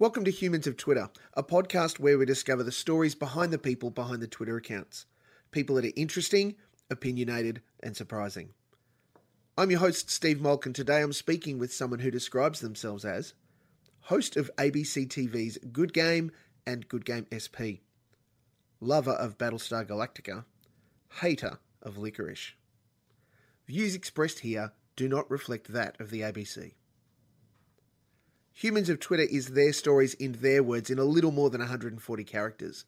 Welcome to Humans of Twitter, a podcast where we discover the stories behind the people behind the Twitter accounts. People that are interesting, opinionated, and surprising. I'm your host, Steve Molk, and today I'm speaking with someone who describes themselves as host of ABC TV's Good Game and Good Game SP, lover of Battlestar Galactica, hater of licorice. Views expressed here do not reflect that of the ABC. Humans of Twitter is their stories in their words in a little more than 140 characters.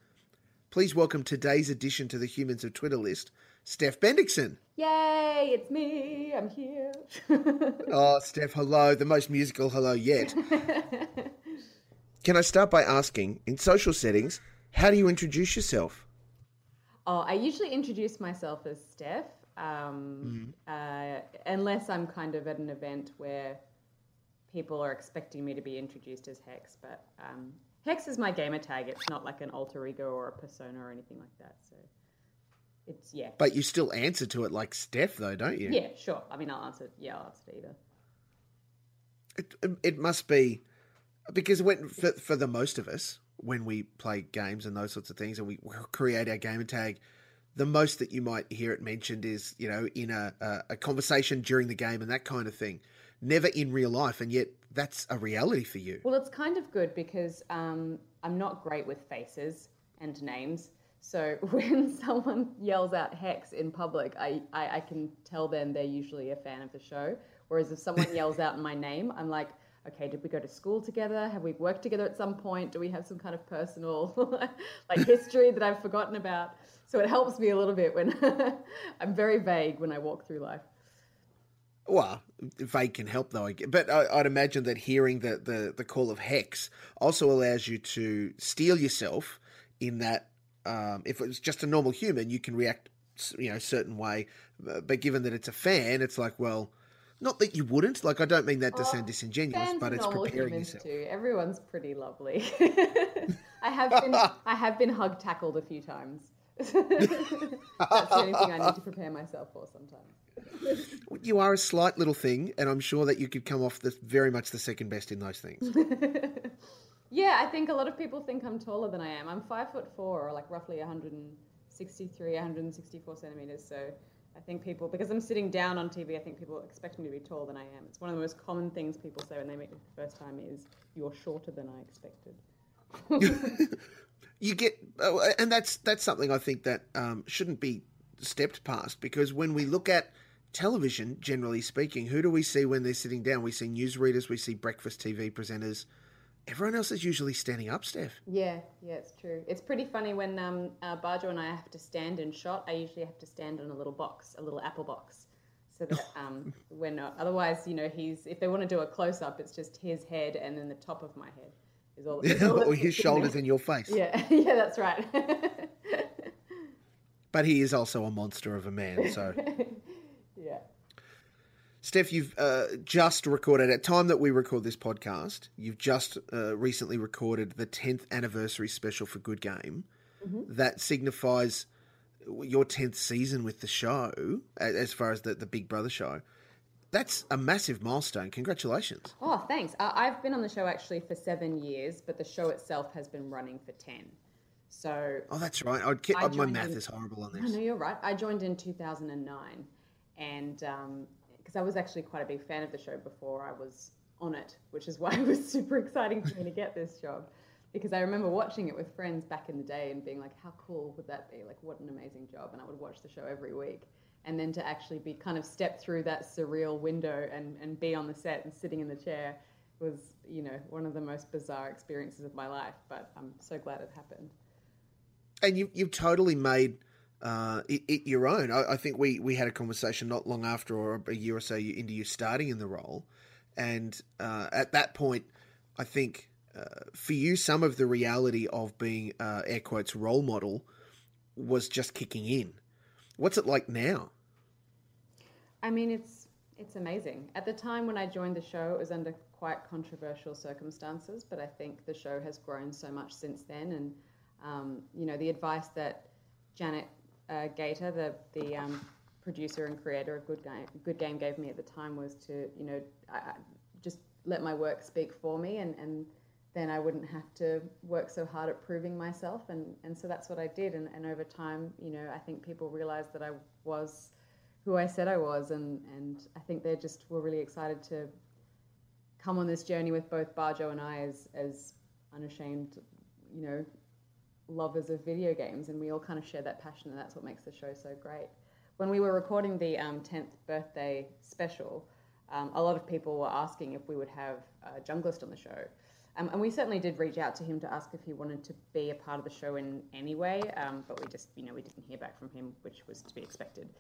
Please welcome today's addition to the Humans of Twitter list, Steph Bendixsen. Yay, it's me, I'm here. oh, Steph, hello, the most musical hello yet. Can I start by asking, in social settings, how do you introduce yourself? Oh, I usually introduce myself as Steph, um, mm. uh, unless I'm kind of at an event where people are expecting me to be introduced as Hex. But um, Hex is my gamer tag. It's not like an alter ego or a persona or anything like that. So it's yeah. But you still answer to it like Steph, though, don't you? Yeah, sure. I mean, I'll answer. Yeah, I'll answer to either. It, it must be because when for, for the most of us when we play games and those sorts of things and we create our gamer tag the most that you might hear it mentioned is you know in a, a, a, conversation during the game and that kind of thing never in real life and yet that's a reality for you well it's kind of good because um, i'm not great with faces and names so when someone yells out hex in public I, I, I can tell them they're usually a fan of the show whereas if someone yells out my name i'm like okay, did we go to school together? Have we worked together at some point? Do we have some kind of personal like history that I've forgotten about? So it helps me a little bit when I'm very vague when I walk through life. Well, vague can help though. But I'd imagine that hearing the, the, the call of hex also allows you to steel yourself in that um, if it's just a normal human, you can react, you know, a certain way. But given that it's a fan, it's like, well, not that you wouldn't. Like, I don't mean that to sound oh, disingenuous, but it's preparing yourself. Too. Everyone's pretty lovely. I have been I have been hug tackled a few times. That's the only thing I need to prepare myself for sometimes. You are a slight little thing, and I'm sure that you could come off the, very much the second best in those things. yeah, I think a lot of people think I'm taller than I am. I'm five foot four, or like roughly 163, 164 centimeters. So I think people, because I'm sitting down on TV, I think people expect me to be taller than I am. It's one of the most common things people say when they meet me for the first time is, "You're shorter than I expected." you get, uh, and that's that's something I think that um, shouldn't be stepped past because when we look at television, generally speaking, who do we see when they're sitting down? We see newsreaders, we see breakfast TV presenters, everyone else is usually standing up, Steph. Yeah, yeah, it's true. It's pretty funny when um, uh, Bajo and I have to stand in shot. I usually have to stand on a little box, a little apple box, so that um, we're not. Otherwise, you know, he's if they want to do a close up, it's just his head and then the top of my head is all. Yeah, all or his shoulders in your face. Yeah, yeah, that's right. but he is also a monster of a man, so. Steph, you've uh, just recorded, at time that we record this podcast, you've just uh, recently recorded the 10th anniversary special for Good Game. Mm-hmm. That signifies your 10th season with the show, as far as the, the Big Brother show. That's a massive milestone. Congratulations. Oh, thanks. Uh, I've been on the show actually for seven years, but the show itself has been running for 10. So. Oh, that's right. I'd, I my math in, is horrible on this. No, you're right. I joined in 2009. And um, because I was actually quite a big fan of the show before I was on it, which is why it was super exciting for me to get this job. Because I remember watching it with friends back in the day and being like, how cool would that be? Like, what an amazing job. And I would watch the show every week. And then to actually be kind of step through that surreal window and, and be on the set and sitting in the chair was, you know, one of the most bizarre experiences of my life. But I'm so glad it happened. And you, you've totally made uh, it, it, your own. I, I, think we, we had a conversation not long after, or a year or so into you starting in the role, and uh, at that point, I think uh, for you, some of the reality of being air quotes role model was just kicking in. What's it like now? I mean, it's it's amazing. At the time when I joined the show, it was under quite controversial circumstances, but I think the show has grown so much since then, and um, you know, the advice that Janet uh, Gator, the the um, producer and creator of Good Game, Good Game gave me at the time was to you know I, just let my work speak for me and and then I wouldn't have to work so hard at proving myself. And, and so that's what I did. And, and over time, you know, I think people realized that I was who I said I was. And, and I think they just were really excited to come on this journey with both Bajo and I as, as unashamed, you know, lovers of video games. And we all kind of share that passion. And that's what makes the show so great. When we were recording the um, 10th birthday special, um, a lot of people were asking if we would have a Junglist on the show. Um, and we certainly did reach out to him to ask if he wanted to be a part of the show in any way, um, but we just, you know, we didn't hear back from him, which was to be expected.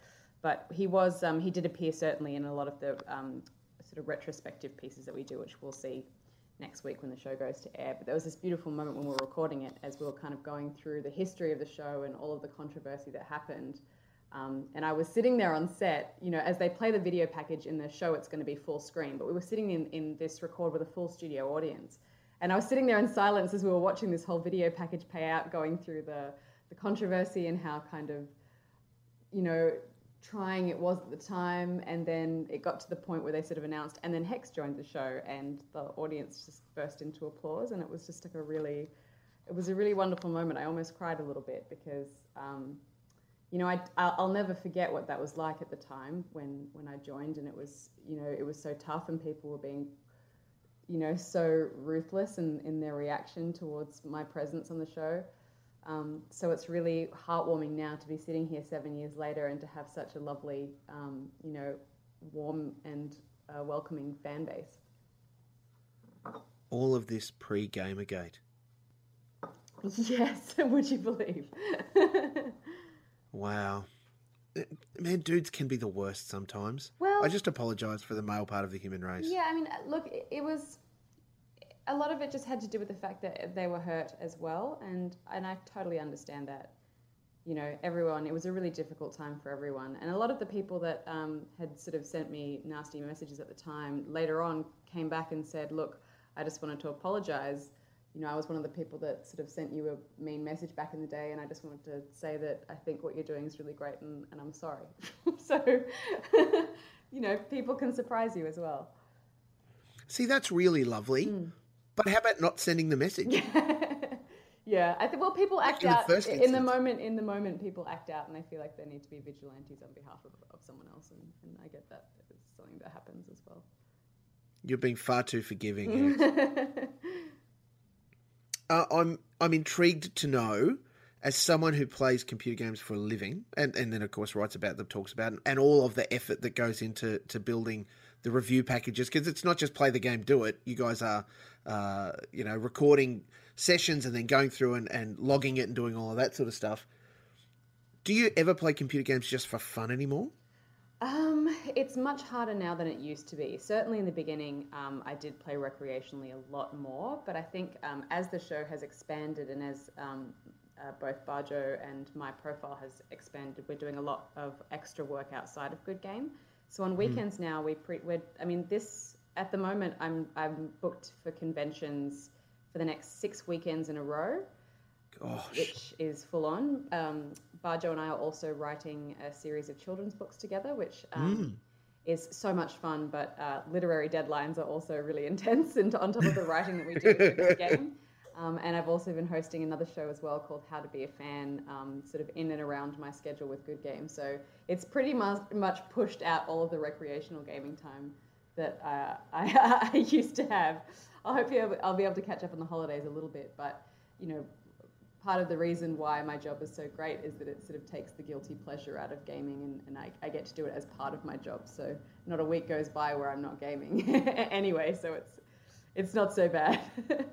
But he was, um, he did appear certainly in a lot of the um, sort of retrospective pieces that we do, which we'll see next week when the show goes to air. But there was this beautiful moment when we were recording it as we were kind of going through the history of the show and all of the controversy that happened. Um, and I was sitting there on set, you know, as they play the video package in the show, it's going to be full screen, but we were sitting in, in this record with a full studio audience. And I was sitting there in silence as we were watching this whole video package pay out, going through the, the controversy and how kind of, you know, trying it was at the time. And then it got to the point where they sort of announced, and then Hex joined the show, and the audience just burst into applause. And it was just like a really, it was a really wonderful moment. I almost cried a little bit because, um, you know, I, I'll never forget what that was like at the time when, when I joined, and it was, you know, it was so tough, and people were being you know, so ruthless in, in their reaction towards my presence on the show. Um, so it's really heartwarming now to be sitting here seven years later and to have such a lovely, um, you know, warm and uh, welcoming fan base. All of this pre Gamergate. Yes, would you believe? wow. Man, dudes can be the worst sometimes. Well, I just apologise for the male part of the human race. Yeah, I mean, look, it was a lot of it just had to do with the fact that they were hurt as well, and and I totally understand that. You know, everyone. It was a really difficult time for everyone, and a lot of the people that um, had sort of sent me nasty messages at the time later on came back and said, "Look, I just wanted to apologize. You know, I was one of the people that sort of sent you a mean message back in the day, and I just wanted to say that I think what you're doing is really great, and, and I'm sorry. so, you know, people can surprise you as well. See, that's really lovely. Mm. But how about not sending the message? yeah, I think well, people act in out the in the moment. In the moment, people act out, and they feel like they need to be vigilantes on behalf of, of someone else, and, and I get that it's something that happens as well. You're being far too forgiving. uh, I'm I'm intrigued to know, as someone who plays computer games for a living, and, and then of course writes about them, talks about, them, and all of the effort that goes into to building the review packages, because it's not just play the game, do it. You guys are uh, you know, recording sessions and then going through and, and logging it and doing all of that sort of stuff. Do you ever play computer games just for fun anymore? Um, it's much harder now than it used to be. Certainly in the beginning, um, I did play recreationally a lot more, but I think um, as the show has expanded and as um, uh, both Bajo and my profile has expanded, we're doing a lot of extra work outside of Good Game. So on hmm. weekends mm. now, we pre- we're, I mean, this at the moment, I'm I'm booked for conventions for the next six weekends in a row, Gosh. which is full on. Um, Bajo and I are also writing a series of children's books together, which um, mm. is so much fun. But uh, literary deadlines are also really intense, and on top of the writing that we do game. Um, and I've also been hosting another show as well called How to Be a Fan, um, sort of in and around my schedule with Good Game. So it's pretty much, pushed out all of the recreational gaming time that uh, I, I, used to have. I hope I'll be able to catch up on the holidays a little bit, but you know, part of the reason why my job is so great is that it sort of takes the guilty pleasure out of gaming, and, and I, I, get to do it as part of my job. So not a week goes by where I'm not gaming anyway. So it's it's not so bad.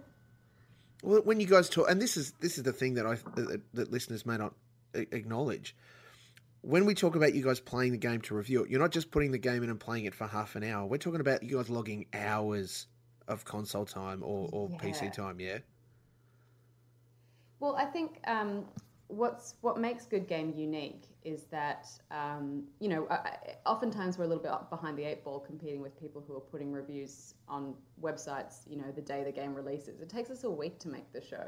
well, when you guys talk, and this is this is the thing that I that, that listeners may not acknowledge when we talk about you guys playing the game to review it, you're not just putting the game in and playing it for half an hour. We're talking about you guys logging hours of console time or, or yeah. PC time, yeah? Well, I think um, what's what makes Good Game unique is that um, you know oftentimes we're a little bit behind the eight ball competing with people who are putting reviews on websites. You know, the day the game releases, it takes us a week to make the show,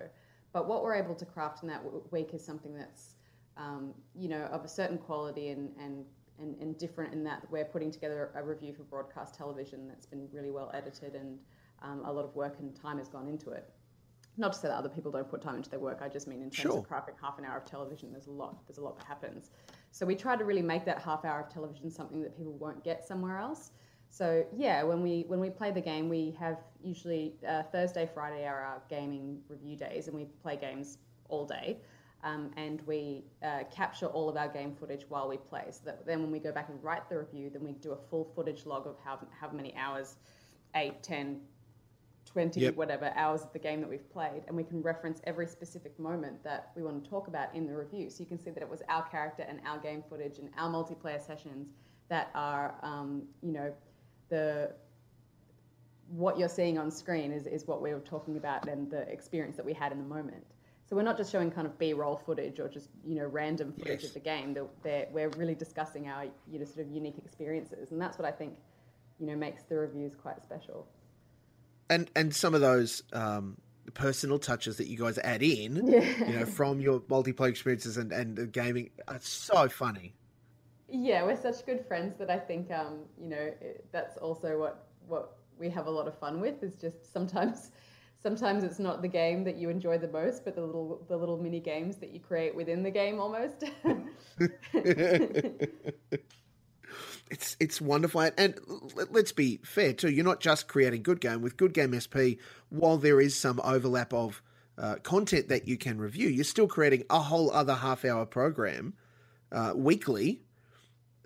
but what we're able to craft in that week is something that's um, you know, of a certain quality and, and, and, and, different in that we're putting together a review for broadcast television that's been really well edited and um, a lot of work and time has gone into it. Not to say that other people don't put time into their work. I just mean in terms Sure. of crafting half an hour of television, there's a lot. There's a lot that happens. So we try to really make that half hour of television something that people won't get somewhere else. So yeah, when we when we play the game, we have usually uh, Thursday, Friday are our gaming review days, and we play games all day. Um, and we uh, capture all of our game footage while we play. So that then when we go back and write the review, then we do a full footage log of how, how many hours, 8, 10, 20, Yep. whatever hours of the game that we've played. And we can reference every specific moment that we want to talk about in the review. So you can see that it was our character and our game footage and our multiplayer sessions that are, um, you know, the what you're seeing on screen is, is what we were talking about and the experience that we had in the moment. So we're not just showing kind of B-roll footage or just you know random footage Yes. of the game. They're, we're really discussing our you know sort of unique experiences, and that's what I think you know makes the reviews quite special. And and some of those um, personal touches that you guys add in, Yeah. you know, from your multiplayer experiences and and the gaming, are so funny. Yeah, we're such good friends that I think um, you know that's also what what we have a lot of fun with. Is just sometimes sometimes it's not the game that you enjoy the most, but the little the little mini games that you create within the game almost. It's it's wonderful, and let's be fair too. You're not just creating good game with Good Game SP. While there is some overlap of uh, content that you can review, you're still creating a whole other half hour program uh, weekly.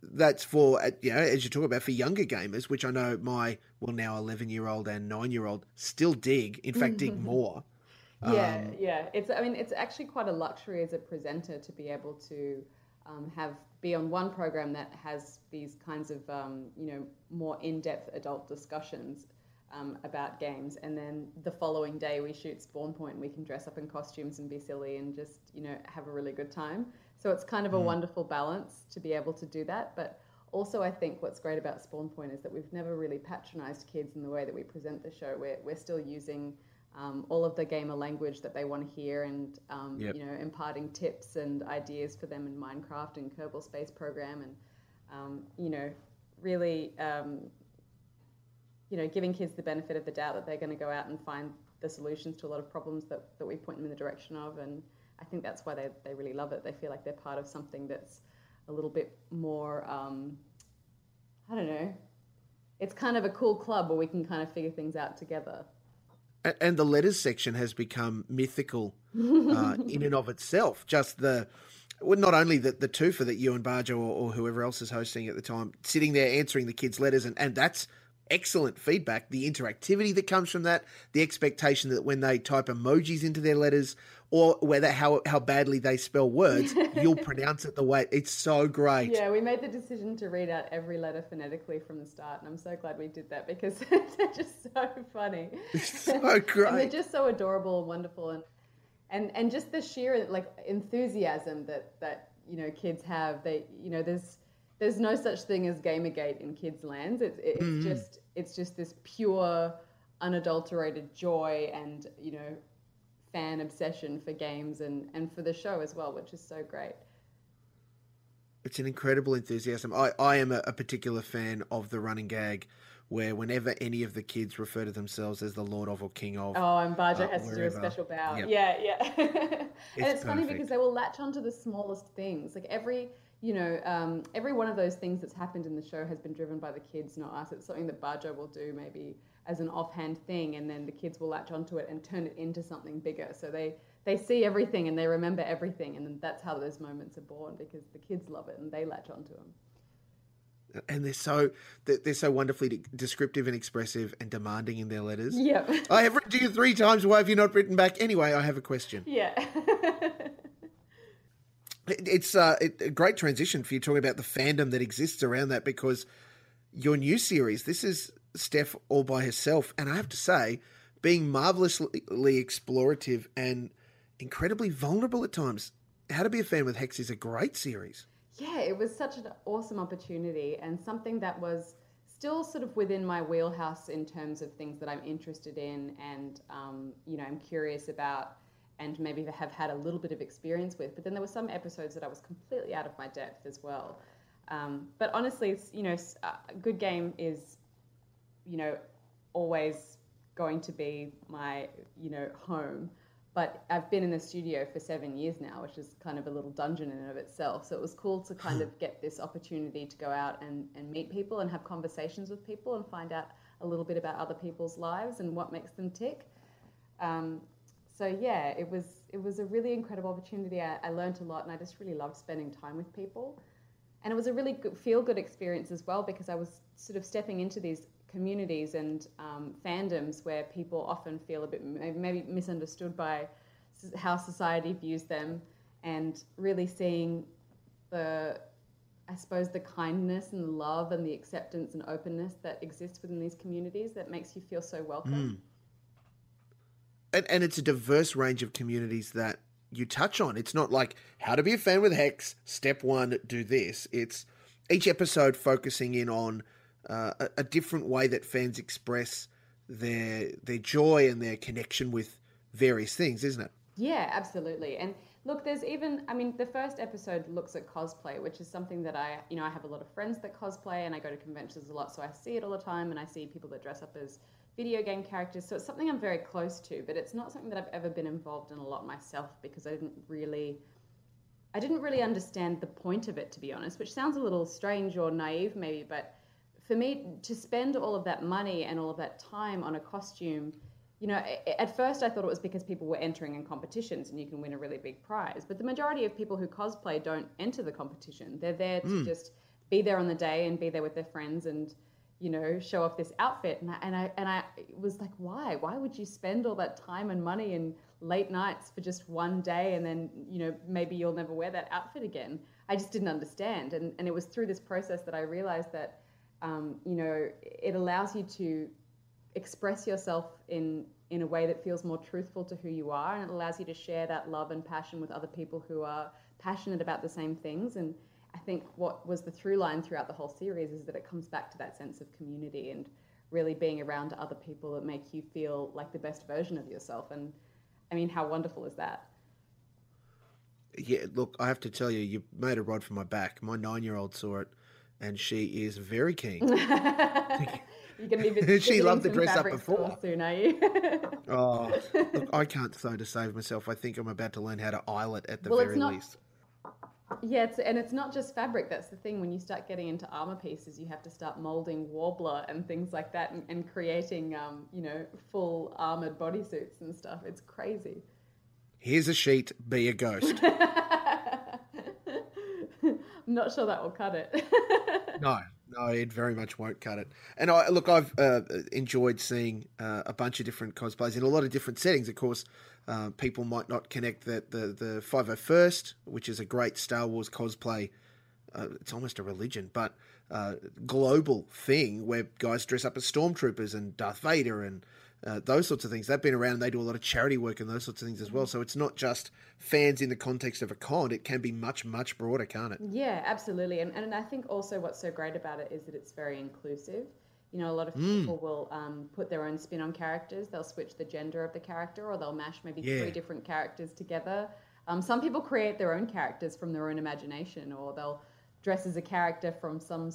That's for uh, you know, as you talk about for younger gamers, which I know my well now eleven year old and nine year old still dig. In fact, dig more. yeah, Um, yeah. It's I mean it's actually quite a luxury as a presenter to be able to um, have be on one program that has these kinds of um, you know more in depth adult discussions um, about games, and then the following day we shoot Spawn Point and we can dress up in costumes and be silly and just you know have a really good time. So it's kind of a wonderful balance to be able to do that, but. Also, I think what's great about Spawn Point is that we've never really patronized kids in the way that we present the show. We're, we're still using um, all of the gamer language that they want to hear and um, Yep. you know imparting tips and ideas for them in Minecraft and Kerbal Space Program and um, you know really um, you know giving kids the benefit of the doubt that they're going to go out and find the solutions to a lot of problems that, that we point them in the direction of and I think that's why they, they really love it. They feel like they're part of something that's a little bit more um, I don't know. It's kind of a cool club where we can kind of figure things out together and the letters section has become mythical uh, in and of itself. Just the well, not only the the twofer that you and Bajo or, or whoever else is hosting at the time, sitting there answering the kids' letters, and and that's excellent feedback. The interactivity that comes from that, the expectation that when they type emojis into their letters, or whether how how badly they spell words, you'll pronounce it the way it's so great. Yeah, we made the decision to read out every letter phonetically from the start, and I'm so glad we did that because they're just so funny. so and they're just so adorable and wonderful, and and and just the sheer like enthusiasm that that you know kids have. They you know there's there's no such thing as gamergate in kids' lands. It's it's Mm-hmm. just it's just this pure, unadulterated joy and you know fan obsession for games and and for the show as well, which is so great. It's an incredible enthusiasm. I, I am a, a particular fan of the running gag where whenever any of the kids refer to themselves as the Lord of or King of, Oh, and Bajo uh, has to do a special bow. Yep. Yeah, yeah. and It's it's, funny because they will latch onto the smallest things. Like every, you know, um, every one of those things that's happened in the show has been driven by the kids, not us. It's something that Bajo will do maybe as an offhand thing, and then the kids will latch onto it and turn it into something bigger. So they they see everything and they remember everything, and that's how those moments are born because the kids love it and they latch onto them. and they're so they're, so wonderfully descriptive and expressive and demanding in their letters. Yep. I have written to you three times. Why have you not written back? Anyway, I have a question. yeah. It's uh, it, a great transition for you talking about the fandom that exists around that because your new series, this is Steph all by herself, and I have to say, being marvelously explorative and incredibly vulnerable at times. How to be a fan with Hex is a great series. Yeah, it was such an awesome opportunity and something that was still sort of within my wheelhouse in terms of things that I'm interested in and um, you know I'm curious about and maybe have had a little bit of experience with. But then there were some episodes that I was completely out of my depth as well. Um, but honestly, you know, uh, good game is you know always going to be my, you know, home. But I've been in the studio for seven years now, which is kind of a little dungeon in and of itself. So it was cool to kind of get this opportunity to go out and, and meet people and have conversations with people and find out a little bit about other people's lives and what makes them tick. Um, so yeah, it was it was a really incredible opportunity. I, I learned a lot, and I just really loved spending time with people. And it was a really good, feel good experience as well because I was sort of stepping into these communities and um, fandoms where people often feel a bit maybe misunderstood by how society views them, and really seeing the I suppose the kindness and love and the acceptance and openness that exists within these communities that makes you feel so welcome. Mm and, and it's a diverse range of communities that you touch on. It's not like how to be a fan with Hex, step one, do this. It's each episode focusing in on uh, a, a, different way that fans express their their joy and their connection with various things, isn't it? Yeah, absolutely. And look, there's even I mean, the first episode looks at cosplay, which is something that I you know I have a lot of friends that cosplay, and I go to conventions a lot, so I see it all the time, and I see people that dress up as video game characters. So it's something I'm very close to, but it's not something that I've ever been involved in a lot myself because I didn't really I didn't really understand the point of it to be honest, which sounds a little strange or naive maybe, but for me to spend all of that money and all of that time on a costume, you know, at first I thought it was because people were entering in competitions and you can win a really big prize. But the majority of people who cosplay don't enter the competition. They're there to mm. just be there on the day and be there with their friends and you know, show off this outfit. And I, and I, and I was like, why? Why would you spend all that time and money and late nights for just one day and then, you know, maybe you'll never wear that outfit again? I just didn't understand. And, and it was through this process that I realized that, um, you know, it allows you to express yourself in, in a way that feels more truthful to who you are. And it allows you to share that love and passion with other people who are passionate about the same things. And, I think what was the through line throughout the whole series is that it comes back to that sense of community and really being around other people that make you feel like the best version of yourself. And I mean, how wonderful is that? Yeah, look, I have to tell you, you made a rod for my back. My nine year old saw it and she is very keen. You're going to be she loved the dress up before. Soon, are you? oh, look, I can't sew to save myself. I think I'm about to learn how to eyelet at the well, very not, least. Yeah, it's, and it's not just fabric. That's the thing. When you start getting into armor pieces, you have to start molding Worbla and things like that, and, and creating, um, you know, full armored bodysuits and stuff. It's crazy. Here's a sheet. Be a ghost. Not sure that will cut it. no, no, it very much won't cut it. And I look, I've uh, enjoyed seeing uh, a bunch of different cosplays in a lot of different settings. Of course, uh, people might not connect that the the 501st, which is a great Star Wars cosplay. Uh, it's almost a religion, but uh, global thing where guys dress up as stormtroopers and Darth Vader and uh, those sorts of things. They've been around and they do a lot of charity work and those sorts of things as well. So it's not just fans in the context of a con, it can be much, much broader, can't it? Yeah, absolutely. And, and I think also what's so great about it is that it's very inclusive. You know, a lot of mm. people mm. will um, put their own spin on characters. They'll switch the gender of the character, or they'll mash maybe yeah. three different characters together. Um, some people create their own characters from their own imagination, or they'll dress as a character from some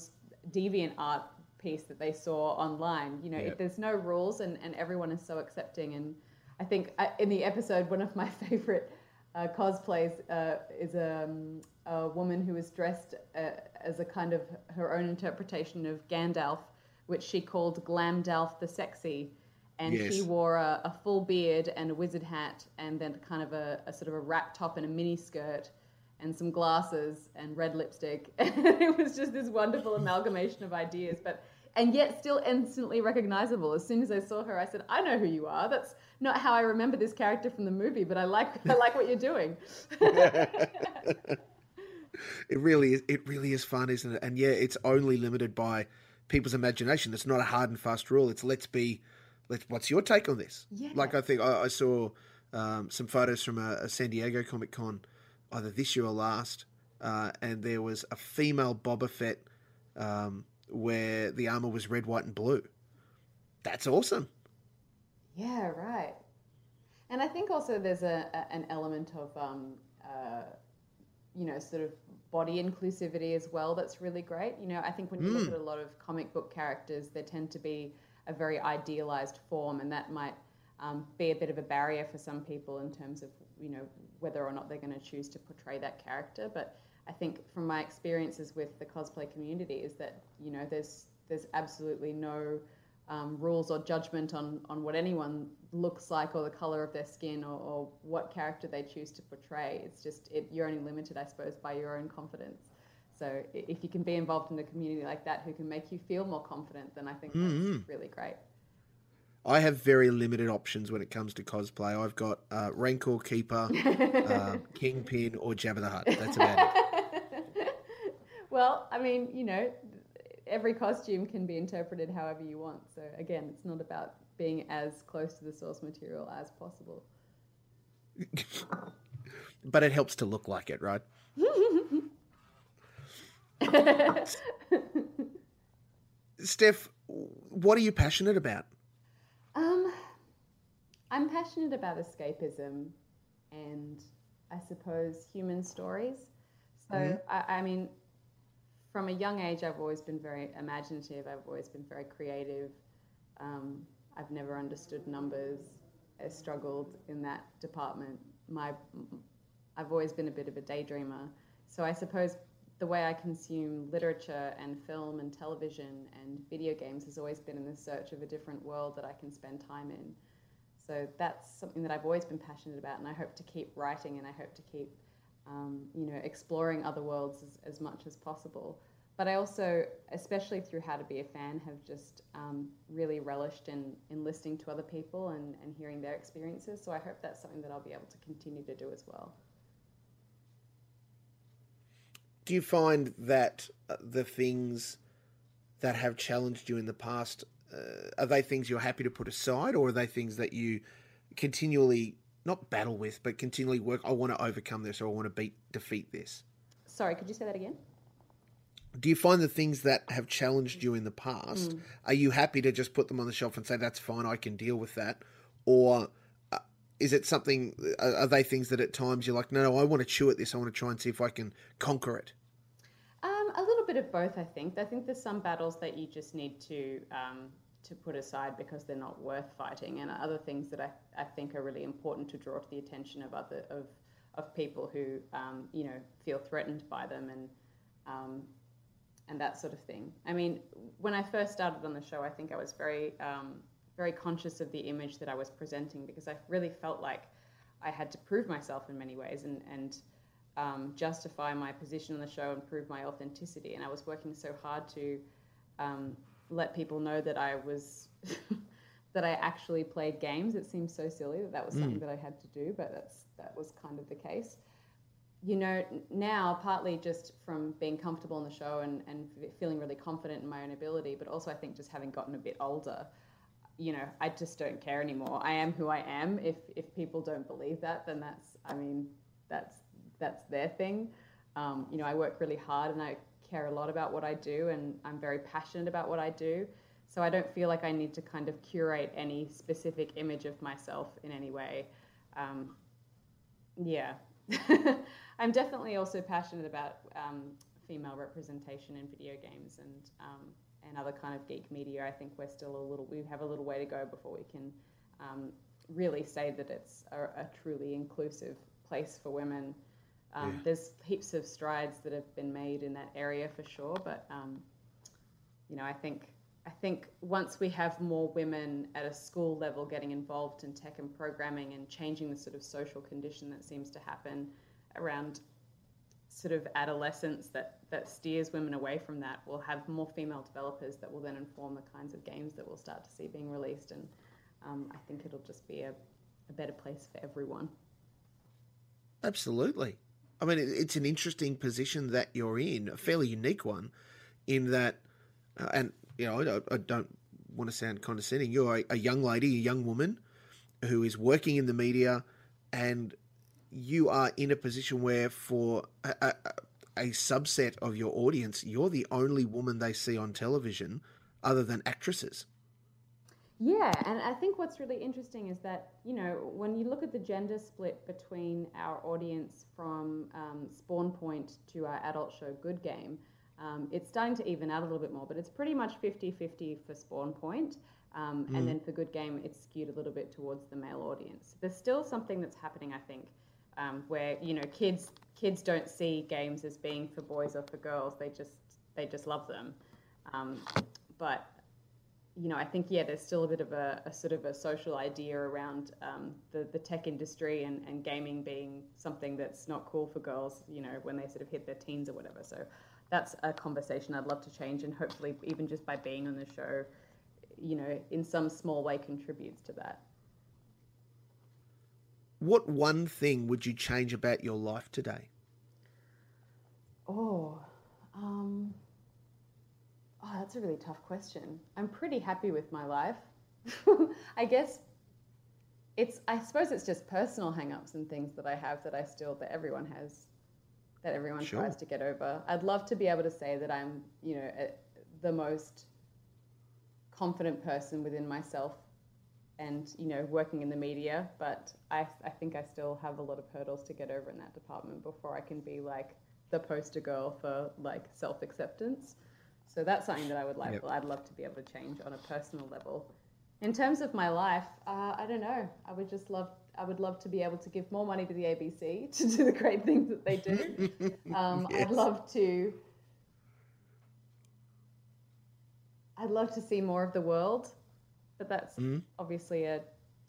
DeviantArt piece that they saw online. You know, yep. there's no rules, and, and everyone is so accepting. And I think uh, in the episode, one of my favorite uh, cosplays uh, is a, um, a, woman who is dressed uh, as a kind of her own interpretation of Gandalf which she called Glamdalf the Sexy. And yes. he wore a, a, full beard and a wizard hat, and then kind of a, a sort of a wrap top and a mini skirt, and some glasses and red lipstick. And it was just this wonderful amalgamation of ideas, but and yet still instantly recognizable. As soon as I saw her, I said, "I know who you are." That's not how I remember this character from the movie, but I like I like what you're doing. it really is. It really is fun, isn't it? And yeah, it's only limited by people's imagination. It's not a hard and fast rule. It's let's be, let's. What's your take on this? Yeah. Like I think I, I saw um, some photos from a, a, San Diego Comic Con, either this year or last, uh, and there was a female Boba Fett um, where the armor was red, white, and blue. That's awesome. Yeah, right. And I think also there's a, a an element of um, uh, you know sort of body inclusivity as well that's really great. You know, I think when you mm. look at a lot of comic book characters, they tend to be a very idealized form, and that might um, be a bit of a barrier for some people in terms of you know whether or not they're going to choose to portray that character. But I think from my experiences with the cosplay community is that you know there's there's absolutely no um, rules or judgment on on what anyone looks like or the color of their skin or, or what character they choose to portray. It's just it, you're only limited, I suppose, by your own confidence. So if you can be involved in a community like that who can make you feel more confident, then I think mm-hmm. that's really great. I have very limited options when it comes to cosplay. I've got uh, Rancor Keeper, uh, Kingpin, or Jabba the Hutt. That's about it. well, I mean, you know, every costume can be interpreted however you want. So again, it's not about being as close to the source material as possible. but it helps to look like it, right? Steph, what are you passionate about? I'm passionate about escapism and I suppose human stories. So, mm-hmm. I, I, mean, from a young age, I've always been very imaginative, I've always been very creative. Um, I've never understood numbers, I struggled in that department. My, I've always been a bit of a daydreamer. So, I suppose the way I consume literature and film and television and video games has always been in the search of a different world that I can spend time in. So that's something that I've always been passionate about, and I hope to keep writing and I hope to keep, um, you know, exploring other worlds as, as, much as possible. But I also, especially through How to Be a Fan, have just um, really relished in, in listening to other people and, and hearing their experiences. So I hope that's something that I'll be able to continue to do as well do you find that uh, the things that have challenged you in the past uh, are they things you're happy to put aside, or are they things that you continually not battle with, but continually work? I want to overcome this, or I want to beat defeat this. Sorry, could you say that again? Do you find the things that have challenged you in the past? Mm. Are you happy to just put them on the shelf and say that's fine, I can deal with that, or uh, is it something? Are they things that at times you're like, no, no, I want to chew at this. I want to try and see if I can conquer it bit of both, I think. I think there's some battles that you just need to um, to put aside because they're not worth fighting, and other things that I, I think are really important to draw to the attention of other of of people who um, you know feel threatened by them and um, and that sort of thing. I mean, when I first started on the show, I think I was very um, very conscious of the image that I was presenting because I really felt like I had to prove myself in many ways and and um, justify my position on the show and prove my authenticity. And I was working so hard to um, let people know that I was that I actually played games. It seems so silly that that was mm. something that I had to do, but that's that was kind of the case. You know, now partly just from being comfortable on the show and, and feeling really confident in my own ability, but also I think just having gotten a bit older, you know, I just don't care anymore. I am who I am. If if people don't believe that, then that's I mean, that's that's their thing. Um, you know, I work really hard and I care a lot about what I do, and I'm very passionate about what I do. So I don't feel like I need to kind of curate any specific image of myself in any way. Um, yeah. I'm definitely also passionate about um, female representation in video games and um, and other kind of geek media. I think we're still a little we have a little way to go before we can um, really say that it's a, a, truly inclusive place for women um, yeah. There's heaps of strides that have been made in that area for sure, but um, you know, I think I think once we have more women at a school level getting involved in tech and programming and changing the sort of social condition that seems to happen around sort of adolescence that, that steers women away from that, we'll have more female developers that will then inform the kinds of games that we'll start to see being released. And um, I think it'll just be a, a better place for everyone. Absolutely. I mean, it's an interesting position that you're in, a fairly unique one, in that, uh, and you know, I, I, don't want to sound condescending. You're a, a, young lady, a young woman, who is working in the media, and you are in a position where, for a, a, a subset of your audience, you're the only woman they see on television, other than actresses. Yeah, and I think what's really interesting is that, you know, when you look at the gender split between our audience from um, Spawn Point to our adult show Good Game, um, it's starting to even out a little bit more, but it's pretty much 50 50 for Spawn Point. Um, Mm. And then for Good Game, it's skewed a little bit towards the male audience. There's still something that's happening, I think, um, where you know kids kids don't see games as being for boys or for girls. They just they just love them. Um, but you know, I think yeah, there's still a bit of a, a sort of a social idea around um, the the tech industry and, and gaming being something that's not cool for girls. You know, when they sort of hit their teens or whatever. So that's a conversation I'd love to change, and hopefully, even just by being on the show, you know, in some small way contributes to that. What one thing would you change about your life today? Oh, um, oh, that's a really tough question. I'm pretty happy with my life. I guess it's. I suppose it's just personal hang-ups and things that I have that I still that everyone has, that everyone Sure. tries to get over. I'd love to be able to say that I'm, you know, a, the most confident person within myself and you know working in the media but I, I think i still have a lot of hurdles to get over in that department before i can be like the poster girl for like self-acceptance so that's something that i would like Yep. i'd love to be able to change on a personal level in terms of my life uh, i don't know i would just love i would love to be able to give more money to the abc to do the great things that they do um, Yes. i'd love to i'd love to see more of the world but that's Mhm. obviously a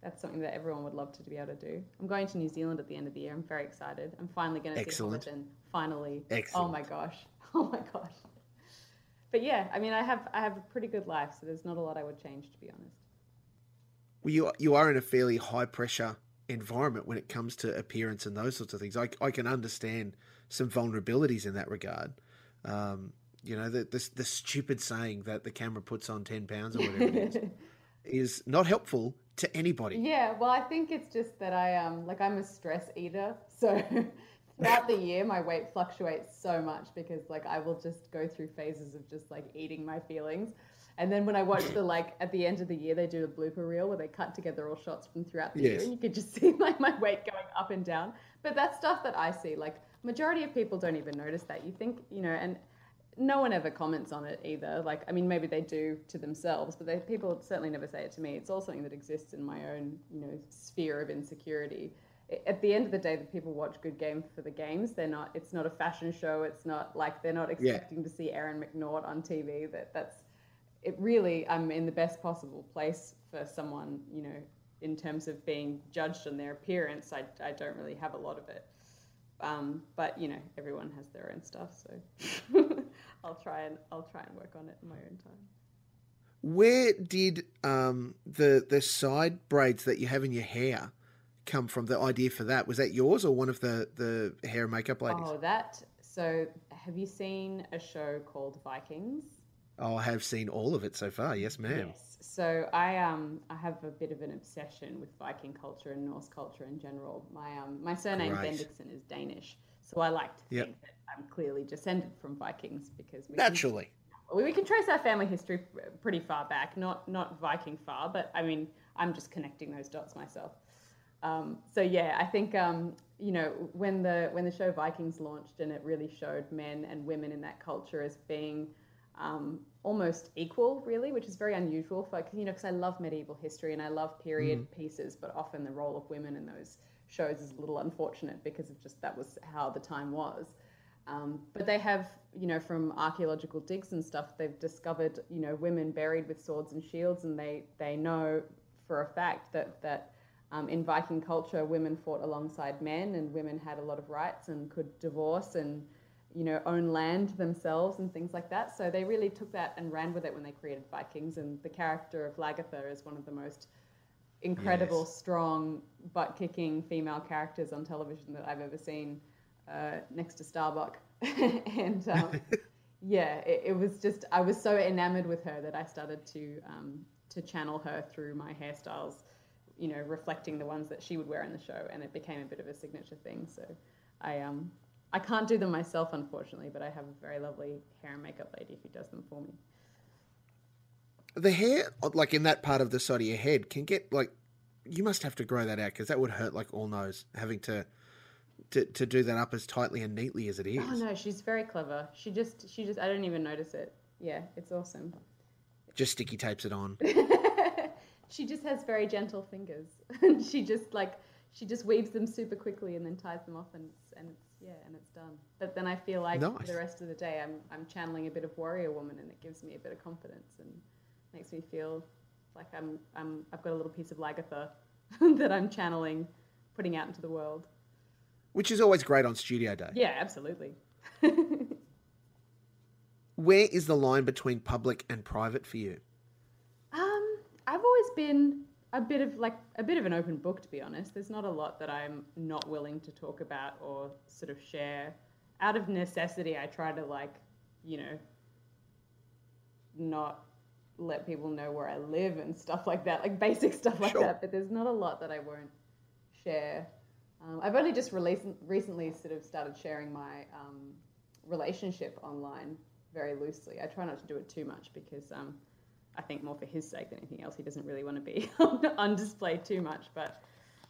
that's something that everyone would love to be able to do. I'm going to New Zealand at the end of the year. I'm very excited. I'm finally going to see Excellent. Hamilton. Finally. Excellent. Oh my gosh. Oh my gosh. But yeah, I mean, I have I have a pretty good life, so there's not a lot I would change, to be honest. Well, you you are in a fairly high pressure environment when it comes to appearance and those sorts of things. I, I can understand some vulnerabilities in that regard. Um, you know, the, the the stupid saying that the camera puts on ten pounds or whatever it is is not helpful to anybody. Yeah, well, I think it's just that I um like I'm a stress eater, so throughout the year my weight fluctuates so much because like I will just go through phases of just like eating my feelings. And then when I watch the like at the end of the year they do a blooper reel where they cut together all shots from throughout the year and you could just see like my weight going up and down. But that's stuff that I see. Like majority of people don't even notice that. You think, you know, and no one ever comments on it either. Like, I mean, maybe they do to themselves, but they, people certainly never say it to me. It's all something that exists in my own, you know, sphere of insecurity. At the end of the day, the people watch Good Game for the games. They're not. It's not a fashion show. It's not like they're not Yeah. expecting to see Erin McNaught on TV. That that's. It really. I'm in the best possible place for someone, you know, in terms of being judged on their appearance. I I don't really have a lot of it. Um, but you know, everyone has their own stuff, so I'll try and I'll try and work on it in my own time. Where did um, the the side braids that you have in your hair come from? The idea for that was that yours or one of the the hair and makeup ladies? Oh, that. So, have you seen a show called Vikings? Oh, I have seen all of it so far. Yes, ma'am. Yes. So I um I have a bit of an obsession with Viking culture and Norse culture in general. My um my surname Great. Bendixsen is Danish, so I like to Yep. think that I'm clearly descended from Vikings because we can- Naturally. we, we can trace our family history pretty far back. Not not Viking far, but I mean I'm just connecting those dots myself. Um, so yeah, I think um, you know when the when the show Vikings launched and it really showed men and women in that culture as being um, almost equal, really, which is very unusual for you know because I love medieval history and I love period pieces, but often the role of women in those shows is a little unfortunate because of just that was how the time was. Um, but they have, you know, from archaeological digs and stuff, they've discovered, you know, women buried with swords and shields, and they they know for a fact that that um, in Viking culture, women fought alongside men, and women had a lot of rights and could divorce and, you know, own land themselves and things like that. So they really took that and ran with it when they created Vikings. And the character of Lagertha is one of the most incredible, Yes. strong, butt kicking female characters on television that I've ever seen, uh, next to Starbuck. and um, yeah, it, it was just, I was so enamored with her that I started to, um, to channel her through my hairstyles, you know, reflecting the ones that she would wear in the show. And it became a bit of a signature thing. So I, um, I can't do them myself, unfortunately, but I have a very lovely hair and makeup lady who does them for me. The hair, like in that part of the side of your head, can get like you must have to grow that out because that would hurt like all nose having to, to to do that up as tightly and neatly as it is. Oh no, she's very clever. She just, she just, I don't even notice it. Yeah, it's awesome. Just sticky tapes it on. she just has very gentle fingers, and she just like she just weaves them super quickly and then ties them off, and it's, and it's yeah, and it's done. But then I feel like Nice. the rest of the day, I'm I'm channeling a bit of warrior woman, and it gives me a bit of confidence and makes me feel like I'm I'm I've got a little piece of Lagertha that I'm channeling, putting out into the world. Which is always great on studio day. Yeah, absolutely. Where is the line between public and private for you? I've always been a bit of like a bit of an open book, to be honest. There's not a lot that I'm not willing to talk about or sort of share. Out of necessity, I try to like, you know, not let people know where I live and stuff like that, like basic stuff like Sure. that. But there's not a lot that I won't share. Um, I've only just released, recently sort of started sharing my um, relationship online very loosely. I try not to do it too much because um, I think more for his sake than anything else. He doesn't really want to be on display too much. But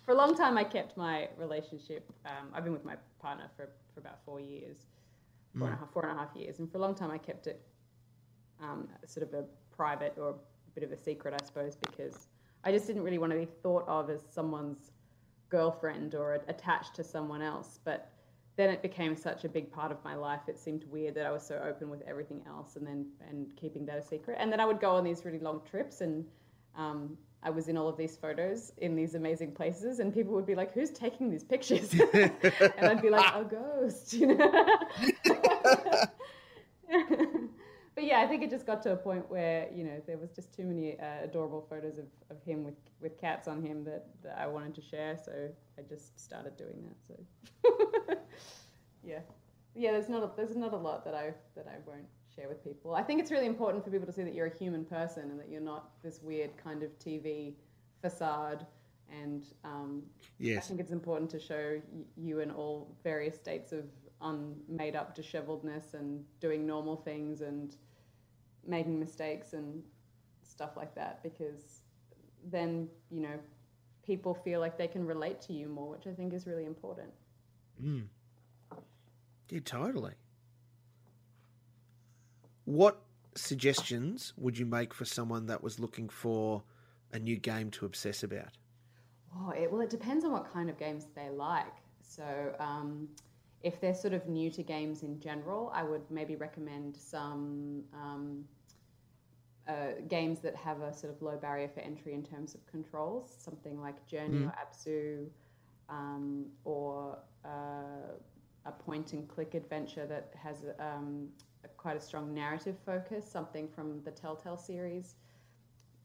for a long time, I kept my relationship. Um, I've been with my partner for, for about four years, four and a half years, and for a long time, I kept it um, sort of a private or a bit of a secret, I suppose, because I just didn't really want to be thought of as someone's girlfriend or attached to someone else. But then it became such a big part of my life. It seemed weird that I was so open with everything else, and then and keeping that a secret. And then I would go on these really long trips, and um, I was in all of these photos in these amazing places, and people would be like, "Who's taking these pictures?" and I'd be like, "A ghost," you know. Yeah, I think it just got to a point where you know there was just too many uh, adorable photos of, of him with, with cats on him that, that I wanted to share, so I just started doing that. So yeah, yeah. There's not a, there's not a lot that I that I won't share with people. I think it's really important for people to see that you're a human person and that you're not this weird kind of TV facade. And um, I think it's important to show y- you in all various states of unmade up disheveledness and doing normal things and making mistakes and stuff like that because then, you know, people feel like they can relate to you more, which I think is really important. Mm. Yeah, totally. What suggestions would you make for someone that was looking for a new game to obsess about? Oh, it, well, it depends on what kind of games they like. So, um, if they're sort of new to games in general, I would maybe recommend some um, uh, games that have a sort of low barrier for entry in terms of controls, something like Journey or Abzu, um, or uh, a point and click adventure that has um, a, quite a strong narrative focus, something from the Telltale series,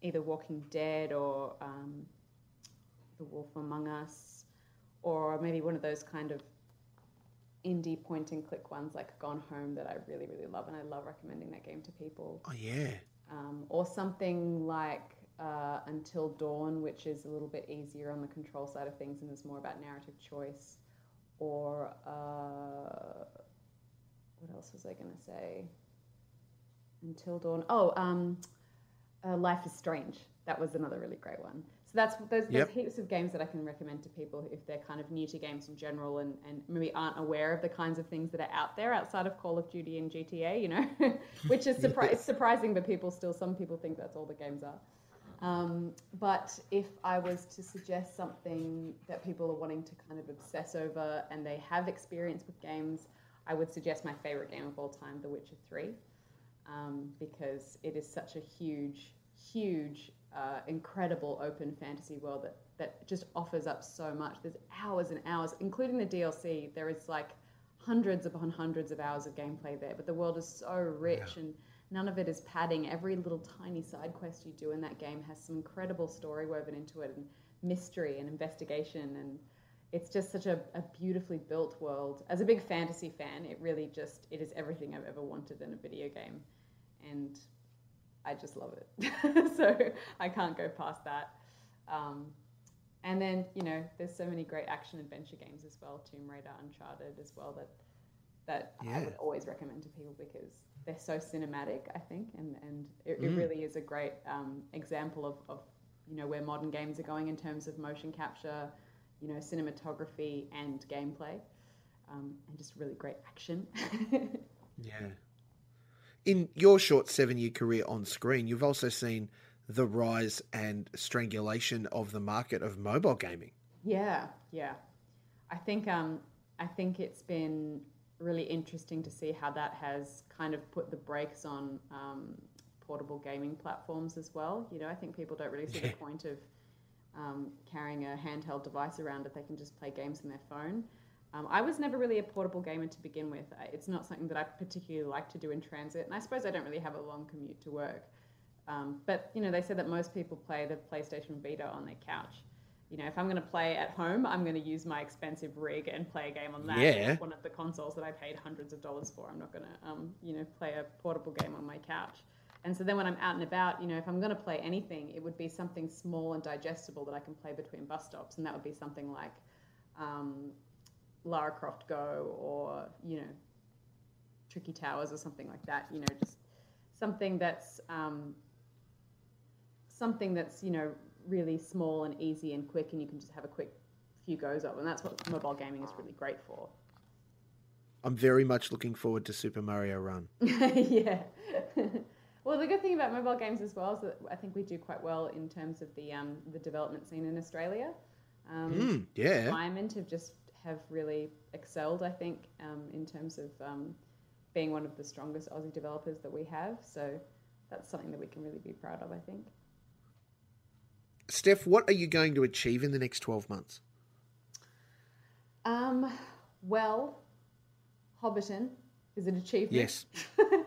either Walking Dead or um, The Wolf Among Us, or maybe one of those kind of indie point and click ones like Gone Home that I really, really love, and I love recommending that game to people Oh, yeah. um, or something like uh, Until Dawn, which is a little bit easier on the control side of things and is more about narrative choice. Or uh, what else was I going to say? Until Dawn. Oh, um, uh, Life is Strange. That was another really great one. So that's there's, there's Yep. heaps of games that I can recommend to people if they're kind of new to games in general and, and maybe aren't aware of the kinds of things that are out there outside of Call of Duty and GTA, you know, which is surpri- surprising, but people still, some people think that's all the games are. Um, but if I was to suggest something that people are wanting to kind of obsess over and they have experience with games, I would suggest my favorite game of all time, The Witcher 3 um, because it is such a huge, huge, uh, incredible open fantasy world that, that just offers up so much. There's hours and hours, including the DLC. There is like hundreds upon hundreds of hours of gameplay there, but the world is so rich and none of it is padding. Every little tiny side quest you do in that game has some incredible story woven into it and mystery and investigation and it's just such a, a beautifully built world. As a big fantasy fan, it really just it is everything I've ever wanted in a video game, and I just love it. so I can't go past that. Um, and then you know, there's so many great action adventure games as well, Tomb Raider, Uncharted as well that that I would always recommend to people because they're so cinematic. I think, and and it, Mm. it really is a great um, example of, of you know where modern games are going in terms of motion capture you know, cinematography and gameplay, um, and just really great action. Yeah. In your short seven year career on screen, you've also seen the rise and strangulation of the market of mobile gaming. Yeah, yeah. I think um, I think it's been really interesting to see how that has kind of put the brakes on um, portable gaming platforms as well. You know, I think people don't really see yeah. the point of um, carrying a handheld device around if they can just play games on their phone. Um, I was never really a portable gamer to begin with. It's not something that I particularly like to do in transit, and I suppose I don't really have a long commute to work. Um, but you know, they said that most people play the PlayStation Vita on their couch. You know, if I'm going to play at home, I'm going to use my expensive rig and play a game on that. Yeah. One of the consoles that I paid hundreds of dollars for. I'm not going to, um, you know, play a portable game on my couch. And so then when I'm out and about, you know, if I'm going to play anything, it would be something small and digestible that I can play between bus stops, and that would be something like um, Lara Croft Go or you know Tricky Towers or something like that. You know, just something that's um, something that's you know really small and easy and quick, and you can just have a quick few goes of, and that's what mobile gaming is really great for. I'm very much looking forward to Super Mario Run. yeah. well, the good thing about mobile games as well is that I think we do quite well in terms of the um, the development scene in Australia. Um, mm, yeah. Diamond have just have really excelled, I think, um, in terms of um, being one of the strongest Aussie developers that we have. So that's something that we can really be proud of, I think. Steph, what are you going to achieve in the next 12 months? Um, well, Hobbiton is an achievement. Yes.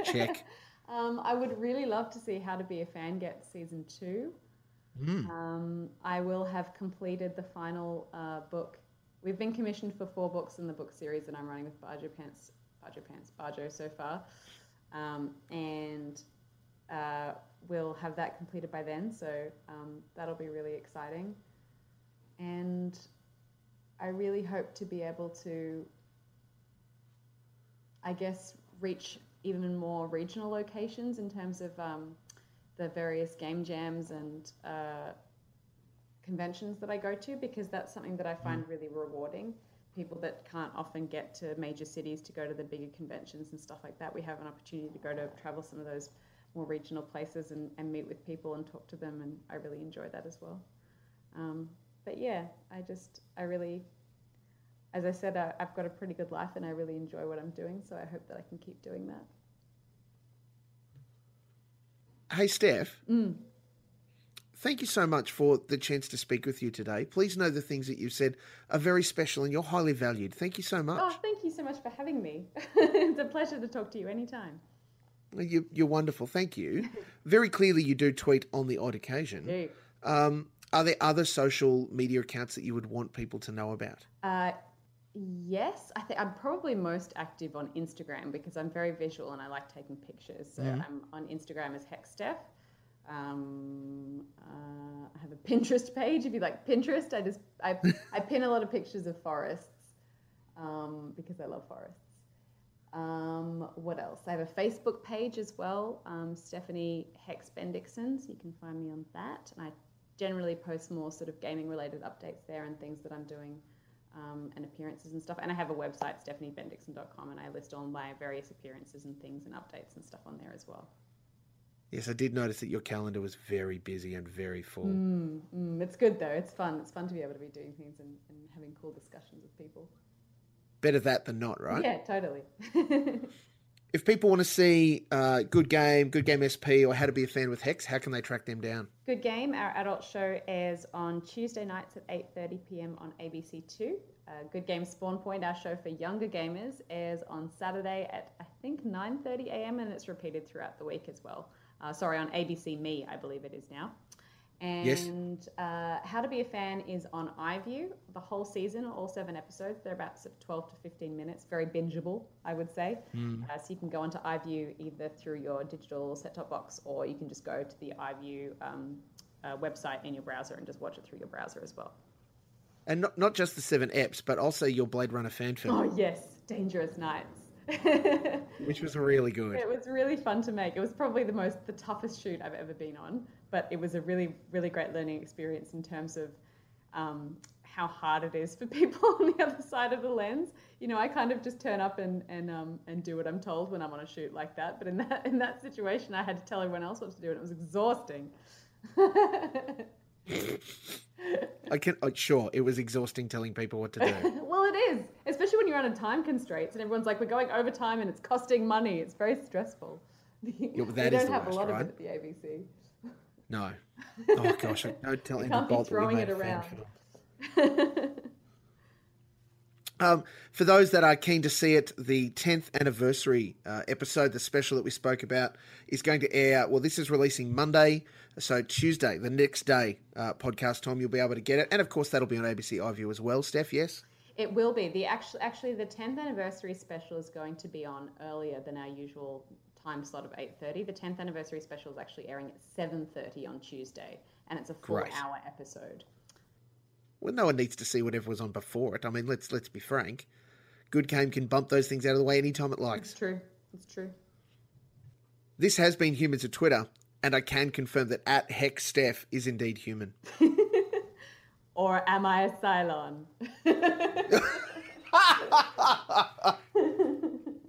Check. um, I would really love to see How to Be a Fan get season two. Mm. Um, I will have completed the final uh, book We've been commissioned for four books in the book series that I'm running with Bajo Pants, Bajo Pants, Bajo so far, um, and uh, we'll have that completed by then. So um, that'll be really exciting, and I really hope to be able to, I guess, reach even more regional locations in terms of um, the various game jams and. Uh, conventions that I go to because that's something that I mm. find really rewarding. People that can't often get to major cities to go to the bigger conventions and stuff like that, we have an opportunity to go to travel some of those more regional places and, and meet with people and talk to them, and I really enjoy that as well. Um, but yeah, I just, I really, as I said, I, I've got a pretty good life and I really enjoy what I'm doing, so I hope that I can keep doing that. Hey, Steph. Mm thank you so much for the chance to speak with you today. Please know the things that you've said are very special and you're highly valued. Thank you so much. Oh, thank you so much for having me. it's a pleasure to talk to you anytime. You, are wonderful. Thank you. very clearly, you do tweet on the odd occasion. Um, are there other social media accounts that you would want people to know about? Uh, yes, I think I'm probably most active on Instagram because I'm very visual and I like taking pictures. So mm-hmm. I'm on Instagram as HexSteph. Um, uh, I have a Pinterest page. If you like Pinterest, I just I, I pin a lot of pictures of forests um, because I love forests. Um, what else? I have a Facebook page as well, um, Stephanie Hex Bendixsen. So you can find me on that, and I generally post more sort of gaming related updates there and things that I'm doing um, and appearances and stuff. And I have a website, stephaniebendixsen.com, and I list all my various appearances and things and updates and stuff on there as well. Yes, I did notice that your calendar was very busy and very full. Mm, mm, it's good though. It's fun. It's fun to be able to be doing things and, and having cool discussions with people. Better that than not, right? Yeah, totally. if people want to see uh, Good Game, Good Game SP, or How to Be a Fan with Hex, how can they track them down? Good Game, our adult show, airs on Tuesday nights at 8.30 p.m. on ABC2. Uh, Good Game Spawn Point, our show for younger gamers, airs on Saturday at, I think, 9.30 a.m. and it's repeated throughout the week as well. Uh, sorry, on ABC Me, I believe it is now. And yes. uh, How to Be a Fan is on iView, the whole season, all seven episodes. They're about 12 to 15 minutes, very bingeable, I would say. Mm. Uh, so you can go onto iView either through your digital set top box or you can just go to the iView um, uh, website in your browser and just watch it through your browser as well. And not, not just the seven apps, but also your Blade Runner fan film. Oh, yes, Dangerous Nights. Which was really good. It was really fun to make. It was probably the most the toughest shoot I've ever been on, but it was a really really great learning experience in terms of um, how hard it is for people on the other side of the lens. You know, I kind of just turn up and and um and do what I'm told when I'm on a shoot like that. But in that in that situation, I had to tell everyone else what to do, and it was exhausting. I can uh, sure it was exhausting telling people what to do. well, it is, especially when you're under time constraints and everyone's like, "We're going overtime and it's costing money." It's very stressful. Yeah, we that don't the have worst, a lot right? of it at the ABC. No. Oh gosh, I don't tell Andrew can't be that we throwing made it around. Um, for those that are keen to see it, the 10th anniversary uh, episode, the special that we spoke about, is going to air. Well, this is releasing Monday, so Tuesday, the next day, uh, podcast time, you'll be able to get it. And of course, that'll be on ABC iView as well, Steph, yes? It will be the actual actually the 10th anniversary special is going to be on earlier than our usual time slot of 8:30. The 10th anniversary special is actually airing at 7:30 on Tuesday, and it's a four-hour episode. Well, no one needs to see whatever was on before it. I mean, let's let's be frank. Good Game can bump those things out of the way anytime it likes. It's true. It's true. This has been Humans of Twitter, and I can confirm that at Hex Steph is indeed human. Or am I a Cylon?